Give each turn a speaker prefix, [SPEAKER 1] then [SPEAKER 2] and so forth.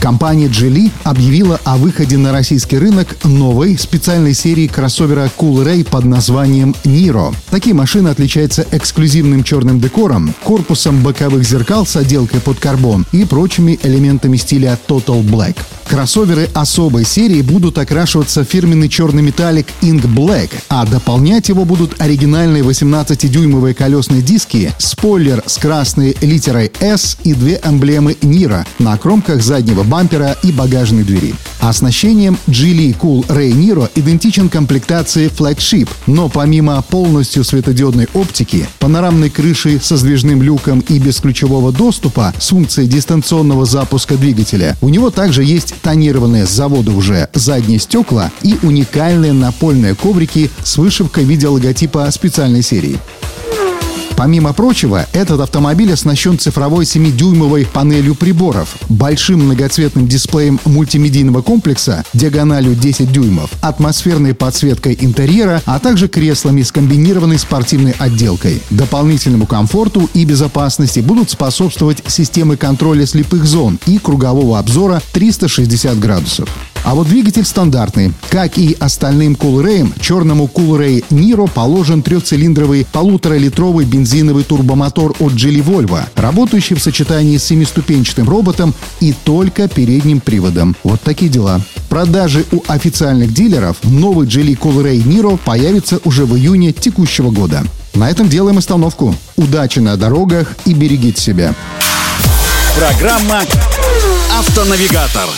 [SPEAKER 1] Компания Geely объявила о выходе на российский рынок новой специальной серии кроссовера Cool Ray под названием Niro. Такие машины отличаются эксклюзивным черным декором, корпусом боковых зеркал с отделкой под карбон и прочими элементами стиля Total Black. Кроссоверы особой серии будут окрашиваться фирменный черный металлик Ink Black, а дополнять его будут оригинальные 18-дюймовые колесные диски, спойлер с красной литерой S и две эмблемы Niro на кромках заднего бампера и багажной двери. Оснащением Geely Cool Ray Niro идентичен комплектации Flagship, но помимо полностью светодиодной оптики, панорамной крыши со сдвижным люком и бесключевого доступа с функцией дистанционного запуска двигателя, у него также есть тонированные с завода уже задние стекла и уникальные напольные коврики с вышивкой в виде логотипа специальной серии. Помимо прочего, этот автомобиль оснащен цифровой 7-дюймовой панелью приборов, большим многоцветным дисплеем мультимедийного комплекса диагональю 10 дюймов, атмосферной подсветкой интерьера, а также креслами с комбинированной спортивной отделкой. Дополнительному комфорту и безопасности будут способствовать системы контроля слепых зон и кругового обзора 360 градусов. А вот двигатель стандартный. Как и остальным Coolray, черному Coolray Niro положен трехцилиндровый полуторалитровый бензиновый турбомотор от Geely Volvo, работающий в сочетании с семиступенчатым роботом и только передним приводом. Вот такие дела. Продажи у официальных дилеров новый Geely Coolray Niro появится уже в июне текущего года. На этом делаем остановку. Удачи на дорогах и берегите себя.
[SPEAKER 2] Программа «Автонавигатор».